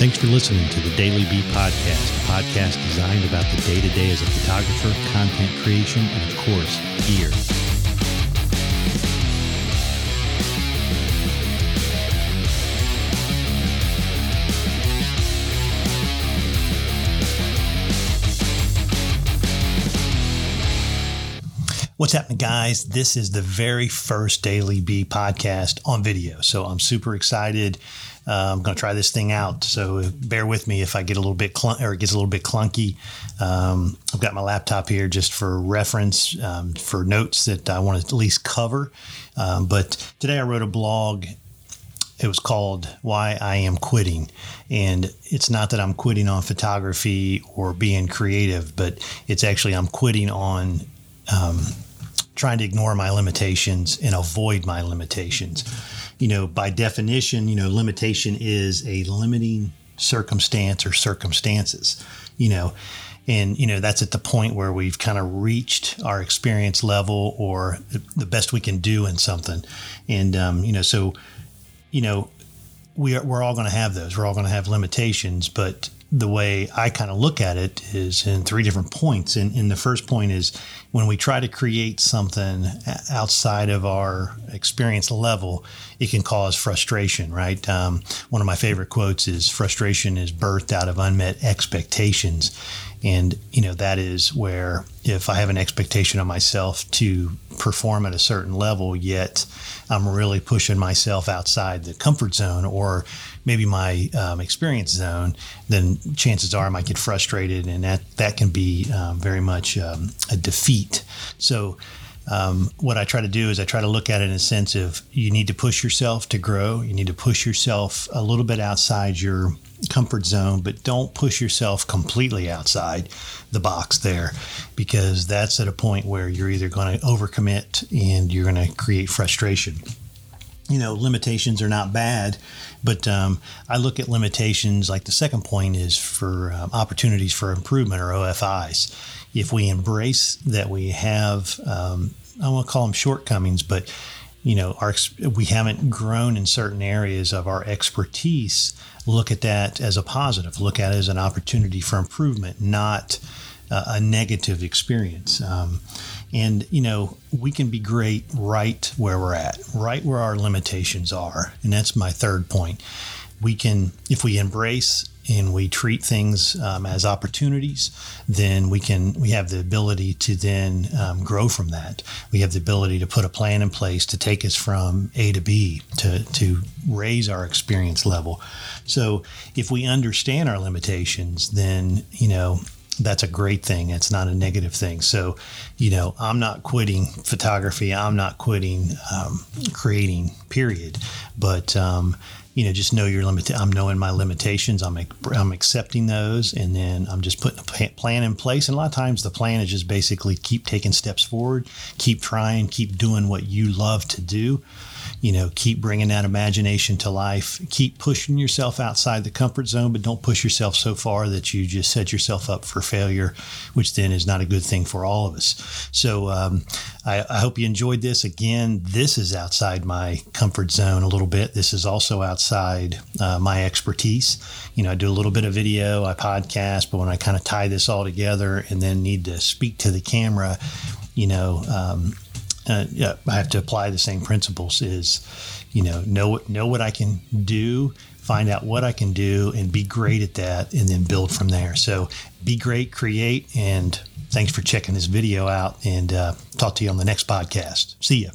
Thanks for listening to the Daily B Podcast, a podcast designed about the day to day as a photographer, content creation, and of course, gear. What's happening, guys? This is the very first Daily B podcast on video. So I'm super excited. Uh, I'm going to try this thing out. So bear with me if I get a little bit clunk or it gets a little bit clunky. Um, I've got my laptop here just for reference, um, for notes that I want to at least cover. Um, but today I wrote a blog it was called Why I Am Quitting. And it's not that I'm quitting on photography or being creative, but it's actually I'm quitting on um, trying to ignore my limitations and avoid my limitations. You know, by definition, you know, limitation is a limiting circumstance or circumstances, you know, and, you know, that's at the point where we've kind of reached our experience level or the best we can do in something. And, um, you know, so, you know, we are, we're all going to have those. We're all going to have limitations, but the way I kind of look at it is in three different points. And, and the first point is when we try to create something outside of our experience level, it can cause frustration, right? Um, one of my favorite quotes is frustration is birthed out of unmet expectations. And, you know, that is where if I have an expectation of myself to perform at a certain level, yet I'm really pushing myself outside the comfort zone or maybe my um, experience zone, then chances are I might get frustrated, and that that can be um, very much um, a defeat. So. Um, what I try to do is I try to look at it in a sense of you need to push yourself to grow. You need to push yourself a little bit outside your comfort zone, but don't push yourself completely outside the box there because that's at a point where you're either going to overcommit and you're going to create frustration you know, limitations are not bad, but um, I look at limitations like the second point is for um, opportunities for improvement or OFIs. If we embrace that we have, um, I won't call them shortcomings, but you know, our we haven't grown in certain areas of our expertise. Look at that as a positive. Look at it as an opportunity for improvement, not a negative experience. Um, and, you know, we can be great right where we're at, right where our limitations are. And that's my third point. We can, if we embrace and we treat things um, as opportunities, then we can we have the ability to then um, grow from that. We have the ability to put a plan in place to take us from A to B to to raise our experience level. So if we understand our limitations, then you know that's a great thing. It's not a negative thing. So, you know, I'm not quitting photography. I'm not quitting um, creating. Period. But um, you know, just know your limit. I'm knowing my limitations. I'm I'm accepting those, and then I'm just putting a plan in place. And a lot of times, the plan is just basically keep taking steps forward, keep trying, keep doing what you love to do you know, keep bringing that imagination to life. Keep pushing yourself outside the comfort zone, but don't push yourself so far that you just set yourself up for failure, which then is not a good thing for all of us. So um, I, I, hope you enjoyed this. Again, this is outside my comfort zone a little bit. This is also outside uh, my expertise. You know, I do a little bit of video, I podcast, but when I kind of tie this all together and then need to speak to the camera, you know, um, uh, I have to apply the same principles. Is you know know know what I can do, find out what I can do, and be great at that, and then build from there. So be great, create, and thanks for checking this video out. And uh, talk to you on the next podcast. See ya.